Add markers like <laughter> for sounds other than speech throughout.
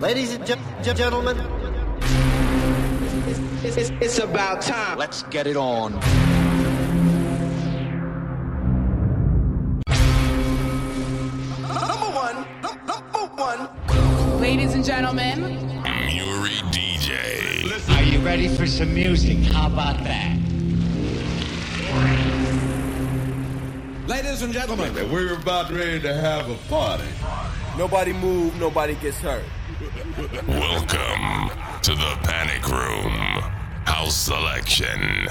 Ladies and gentlemen, it's, it's, it's about time. Let's get it on. Number one, number one. Ladies and gentlemen, Muri DJ. Are you ready for some music? How about that? Ladies and gentlemen, we're about ready to have a party. Nobody move, nobody gets hurt. Welcome to the Panic Room House Selection.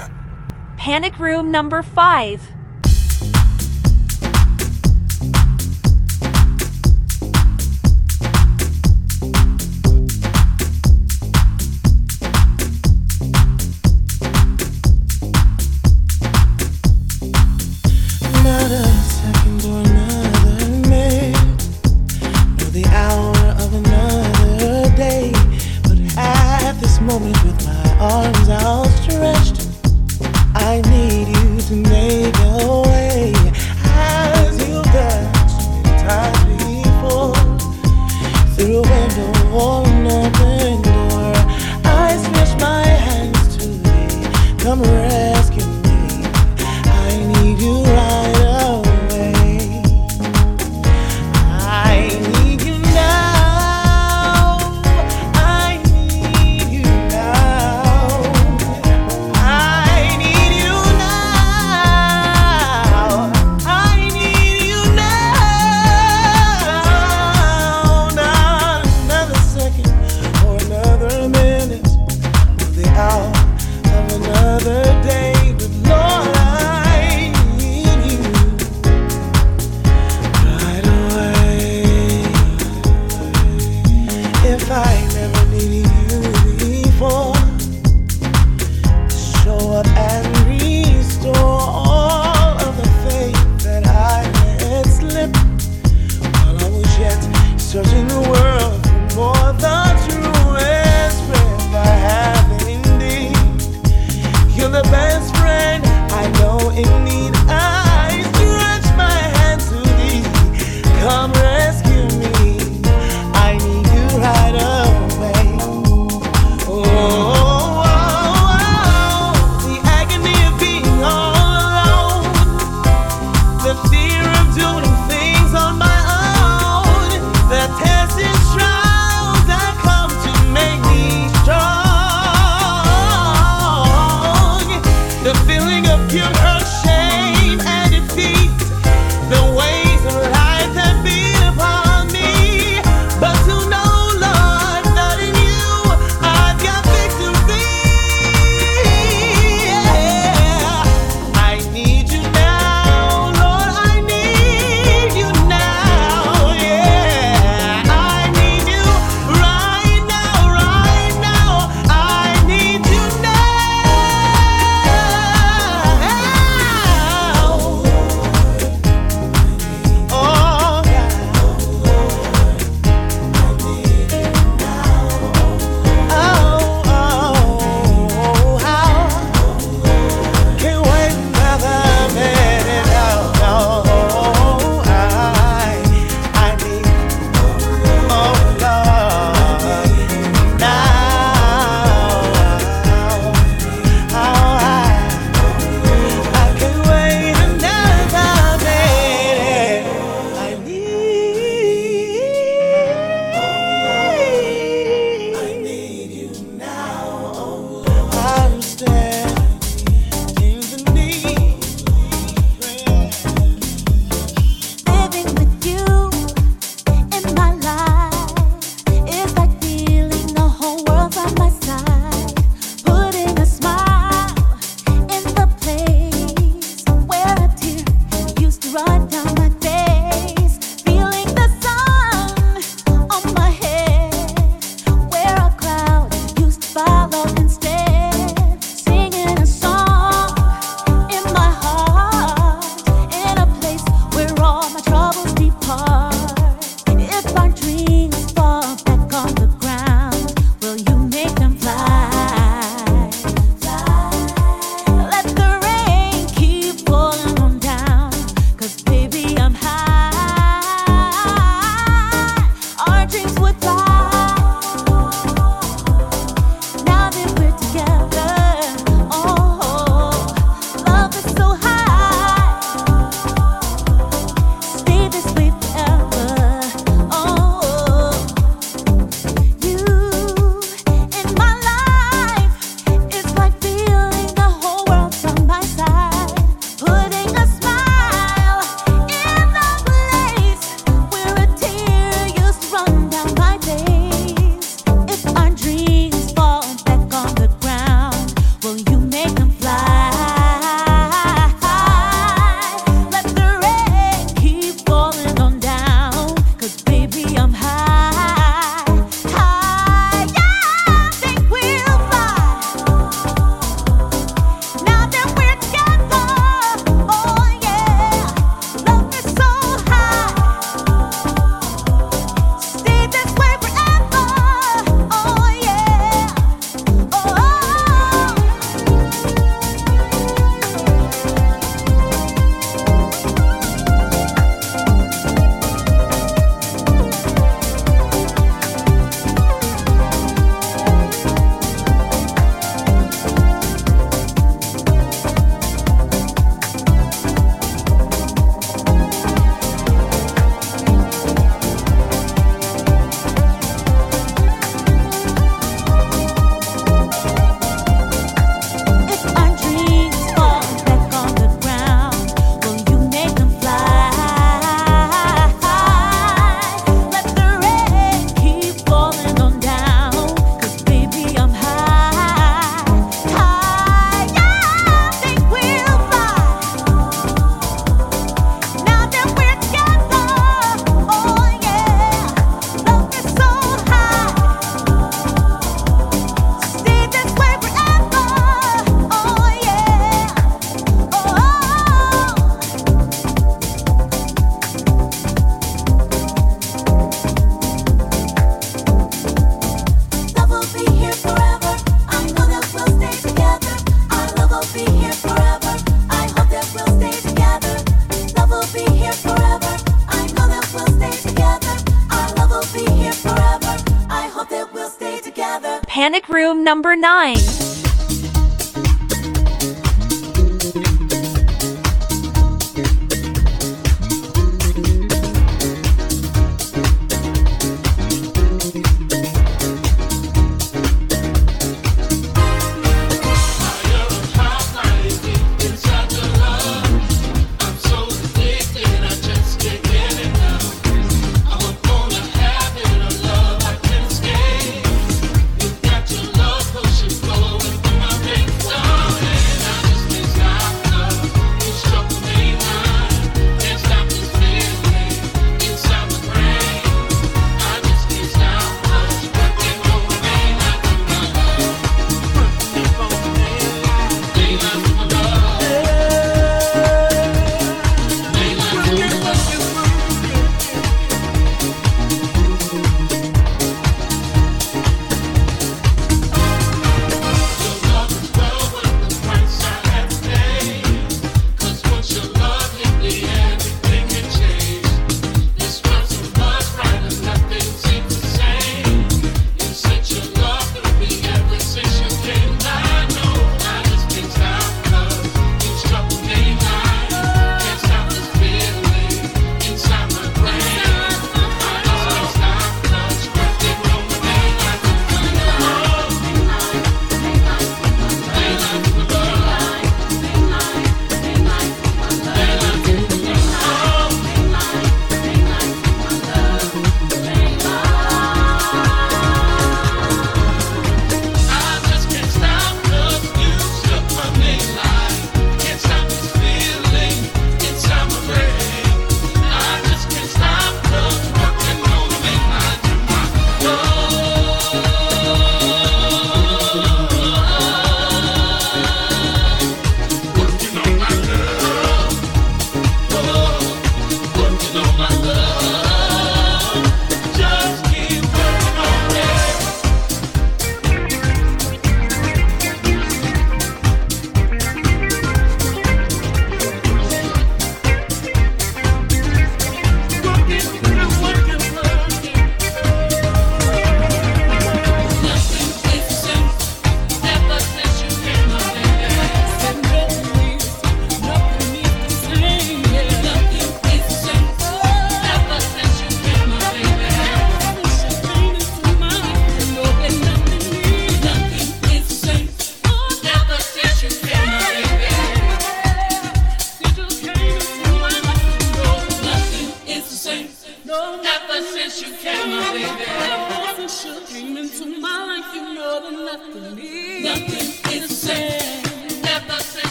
Panic Room number five. Room number 9.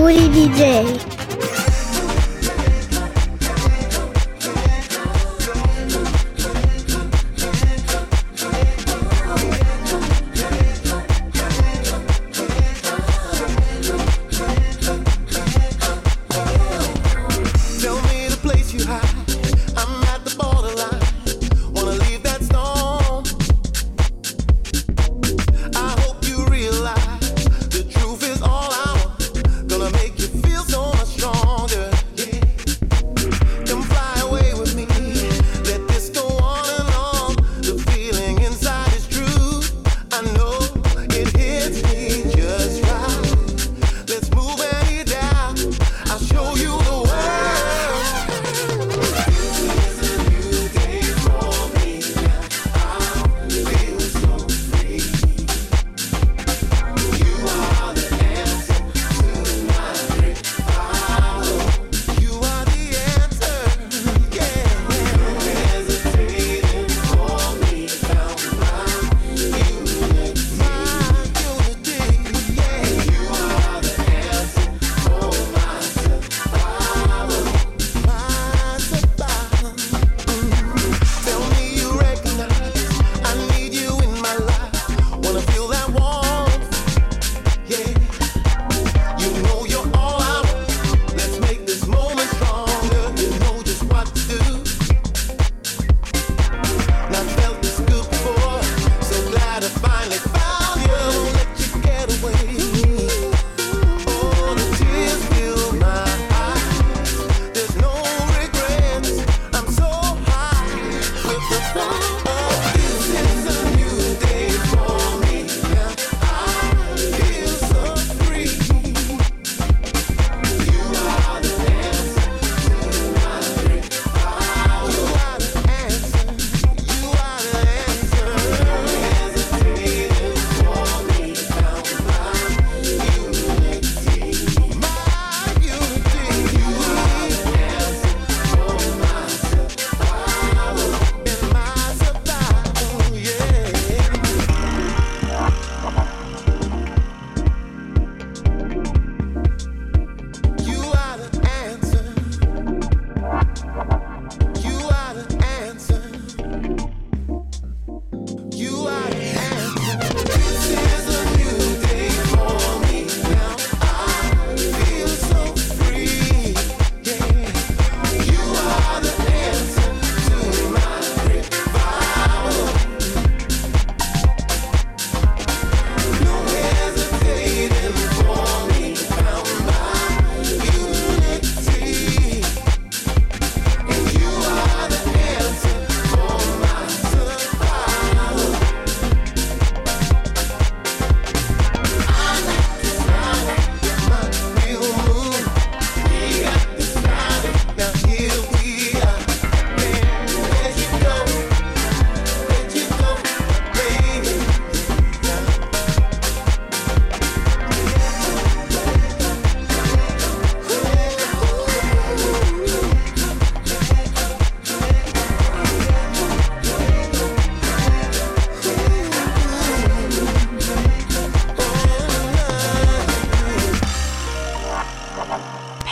Gonna make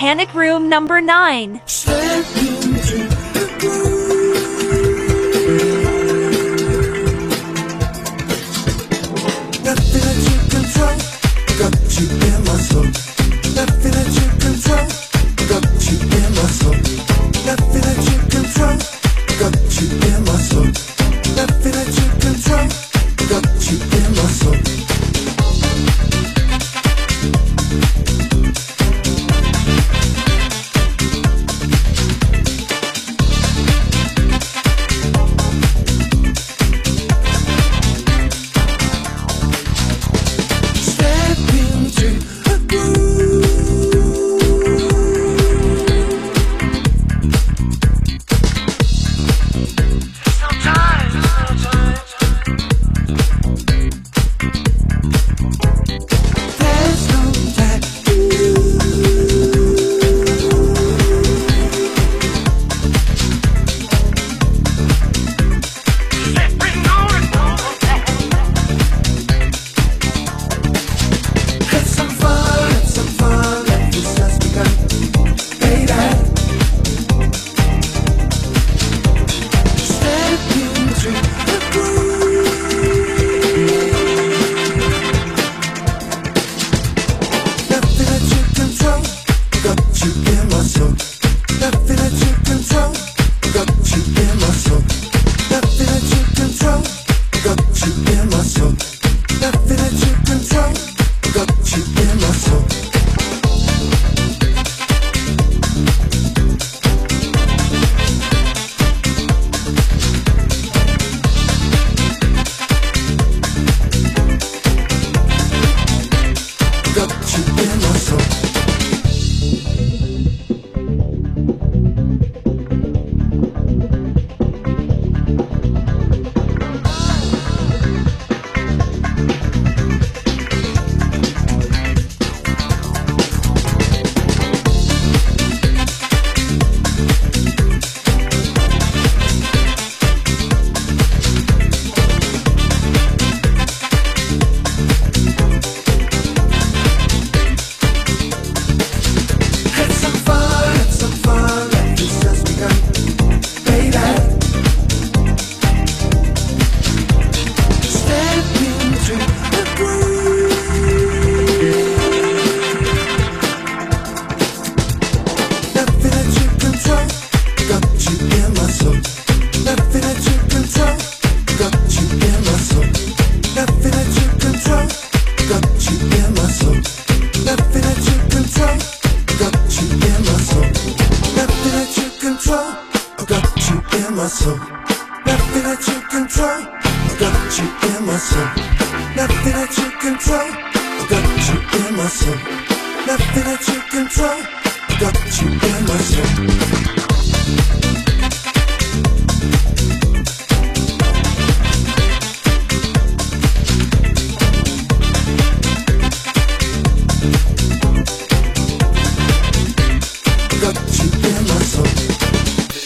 Panic Room number 9.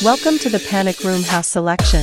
Welcome to the Panic Room House Selection.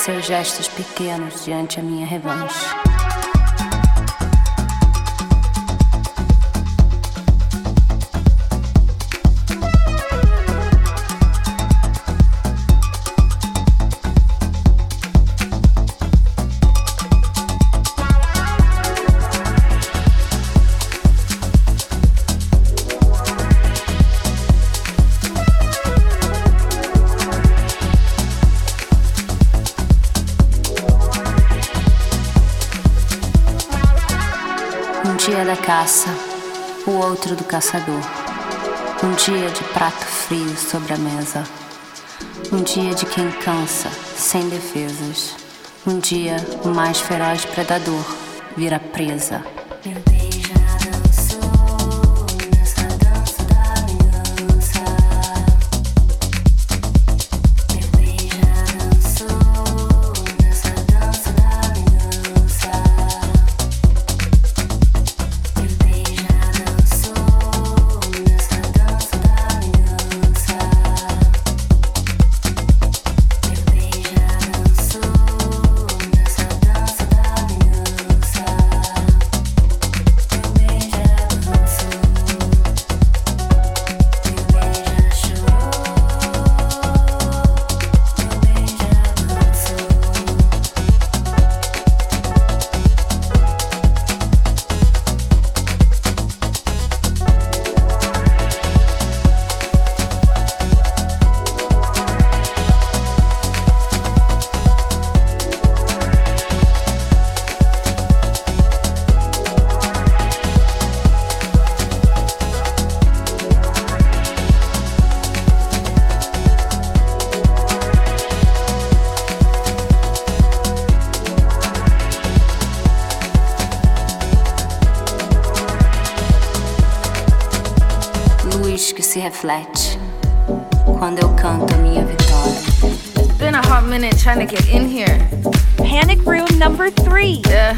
seus gestos pequenos diante a minha revanche. caça, o outro do caçador. Um dia de prato frio sobre a mesa. Um dia de quem cansa, sem defesas. Um dia o mais feroz predador vira presa. quando eu canto a minha vitória. It's been a hot minute trying to get in here. Panic room number three. Yeah.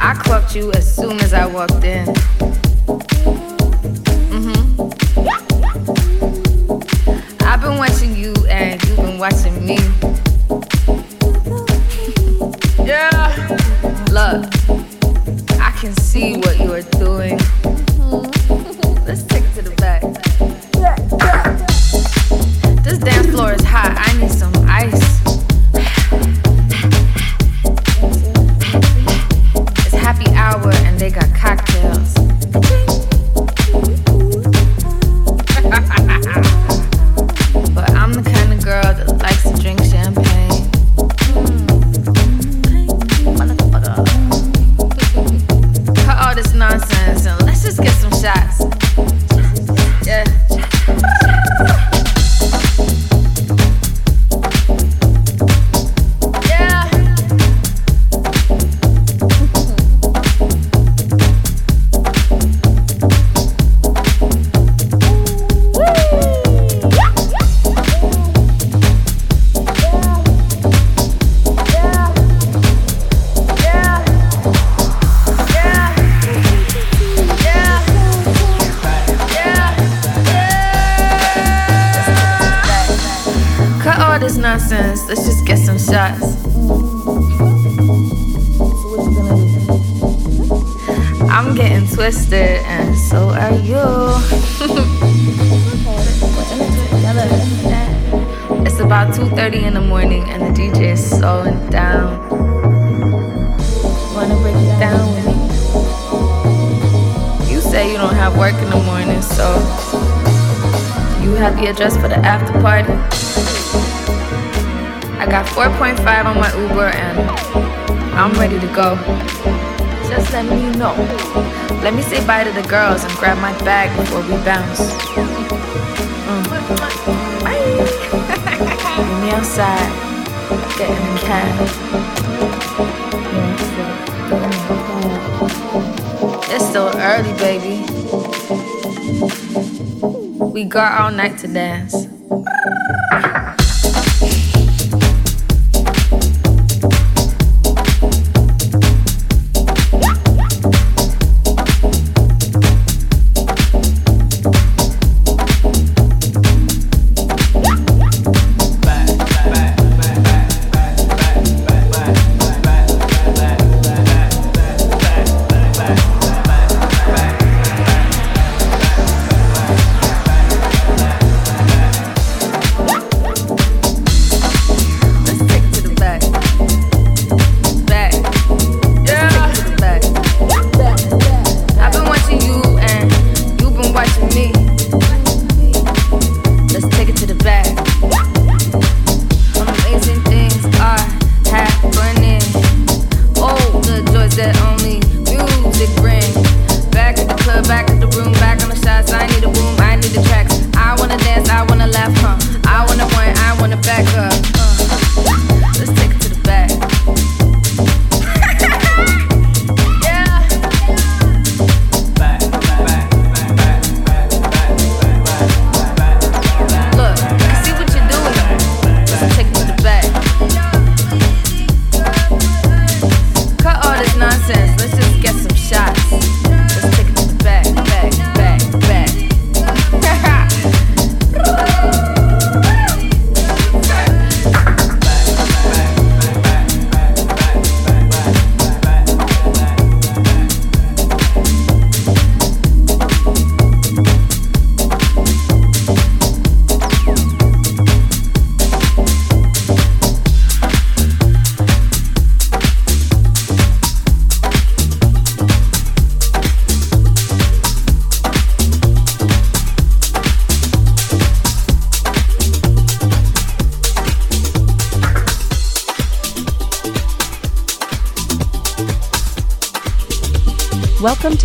I clocked you as soon as I walked in. Mm-hmm. I've been watching you and you've been watching me. Nonsense. Let's just get some shots. I'm getting twisted, and so are you. <laughs> it's about 2:30 in the morning, and the DJ is slowing down. Wanna break it down with me? You say you don't have work in the morning, so you have the address for the after party. I got 4.5 on my Uber, and I'm ready to go. Just let me know. Let me say bye to the girls and grab my bag before we bounce. Mm. Bye. <laughs> Meet me outside. Get in cab. It's still early, baby. We got all night to dance.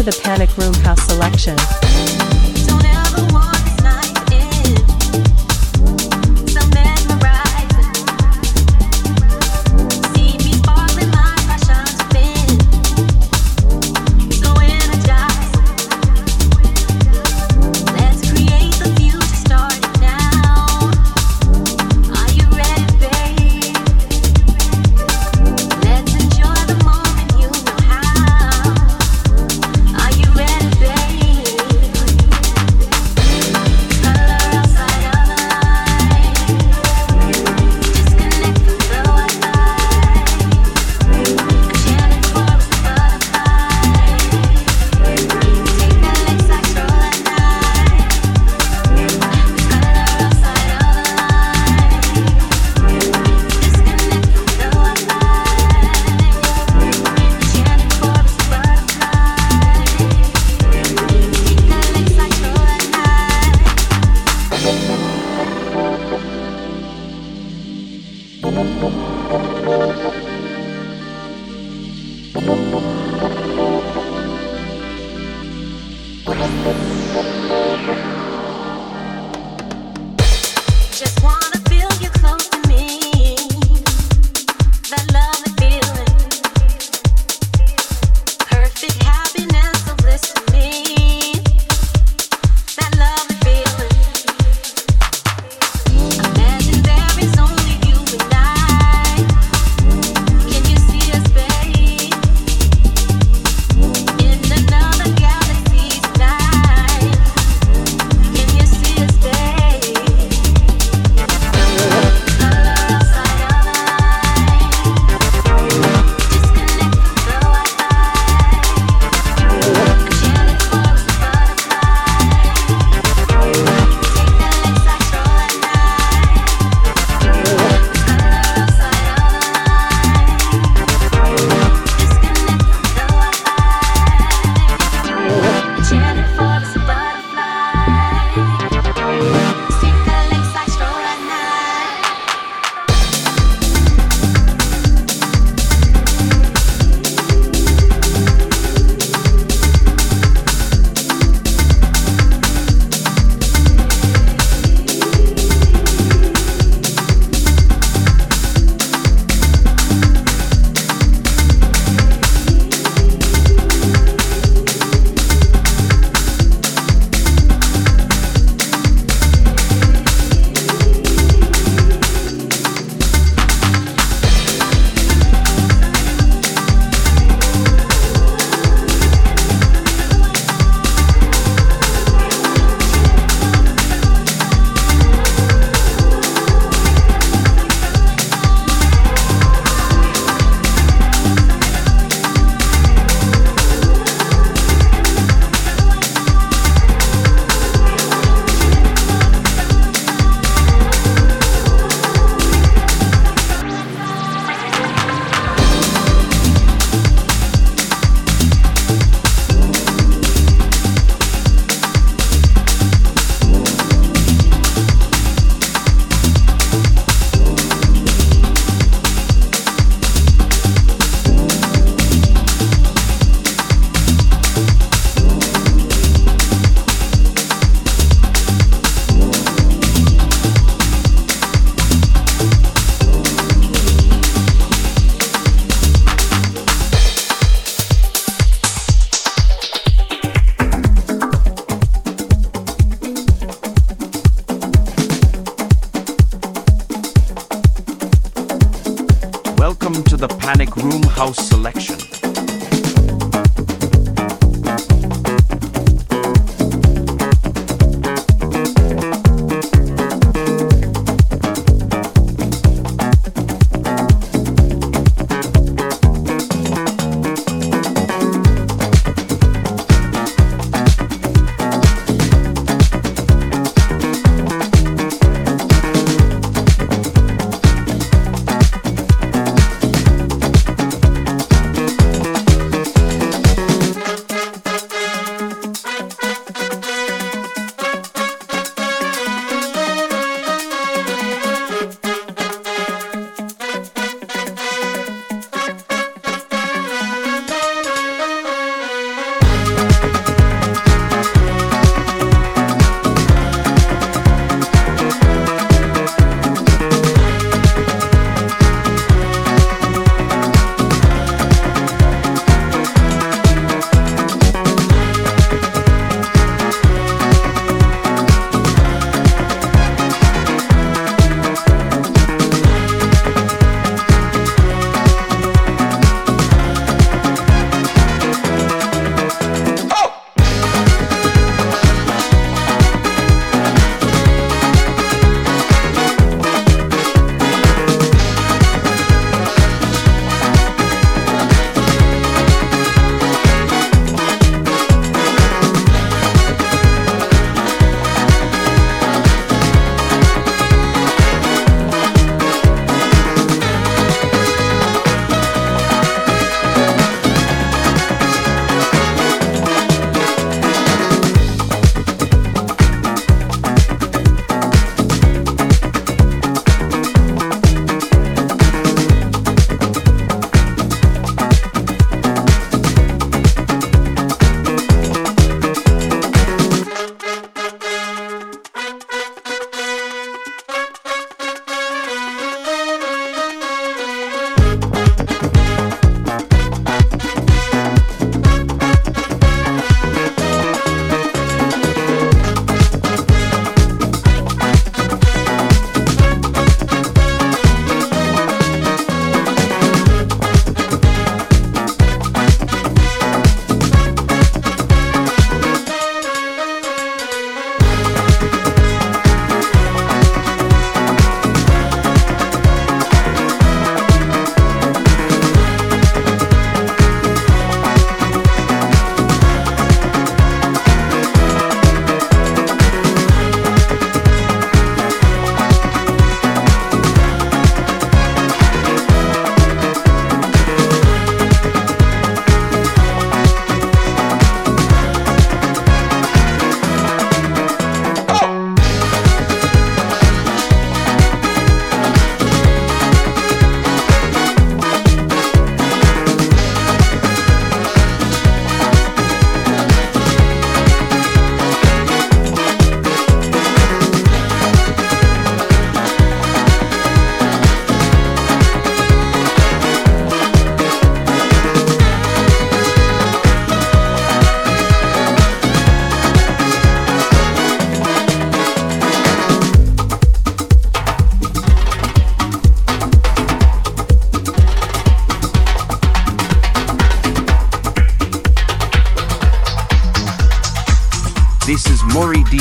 The Panic Room welcome to the Panic Room House Selection.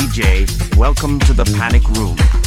DJ, welcome to the panic room.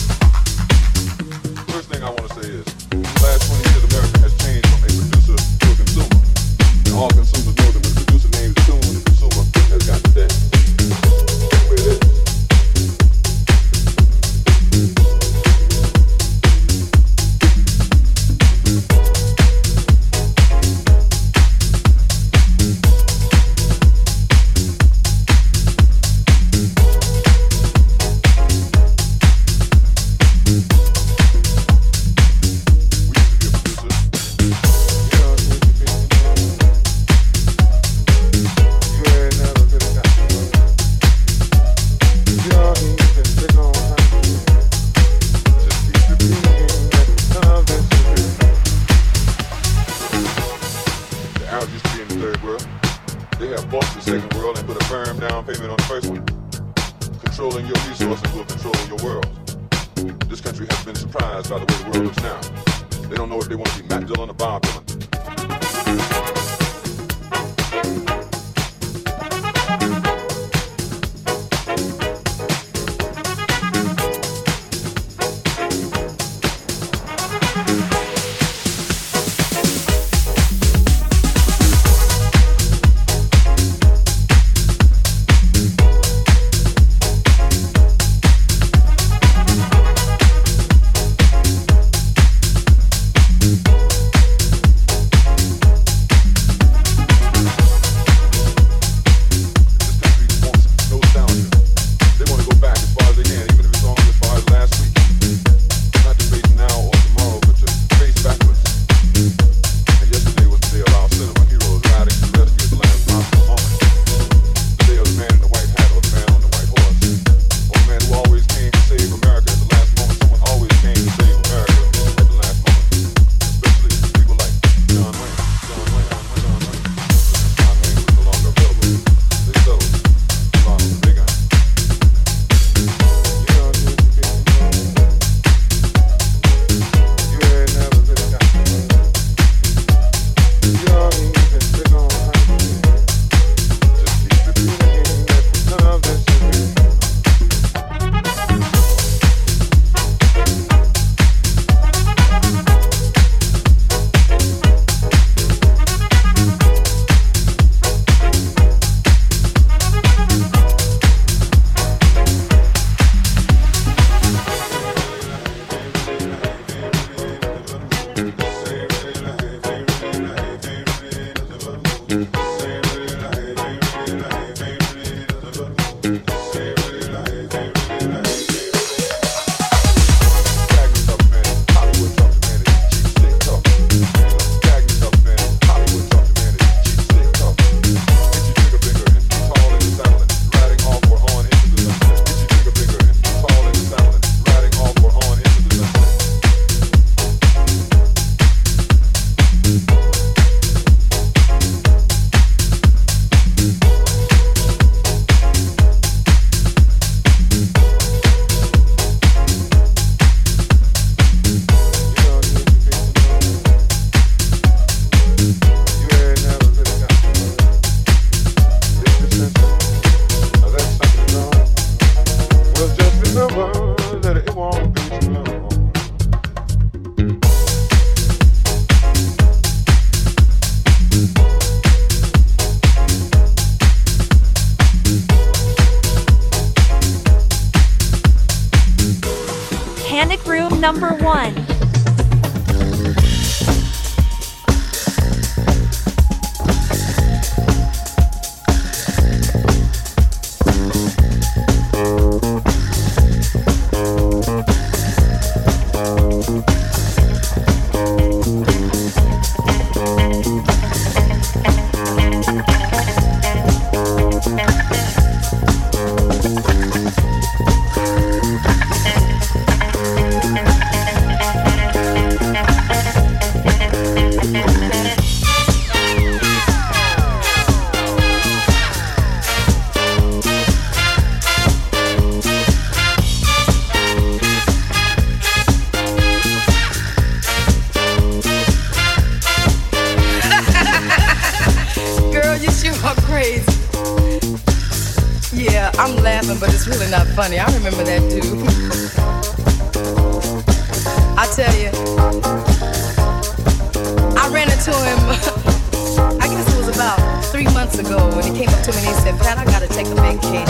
To me and he said, Pat, I gotta take a vacation.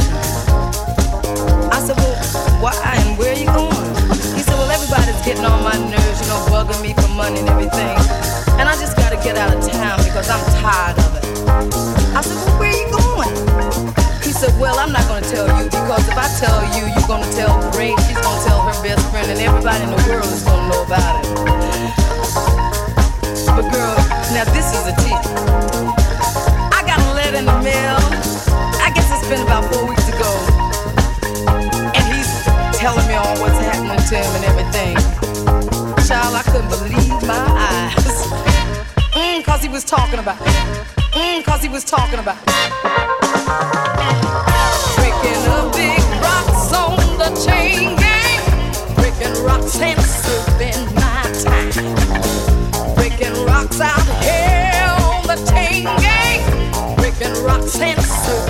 I said, Well, why and where are you going? He said, Well, everybody's getting on my nerves, you know, bugging me for money and everything. And I just gotta get out of town because I'm tired of it. I said, Well, where are you going? He said, Well, I'm not gonna tell you because if I tell you, you're gonna tell Ray, she's gonna tell her best friend, and everybody in the world is gonna know about it. But girl, now this is a tip. In the mail. I guess it's been about four weeks ago. And he's telling me all what's happening to him and everything. Child, I couldn't believe my eyes. Mm, cause he was talking about it. Mm, cause he was talking about. Breaking the big rocks on the chain gang. Breaking rocks and serving sense.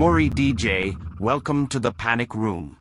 Muri DJ. Welcome to the Panic Room.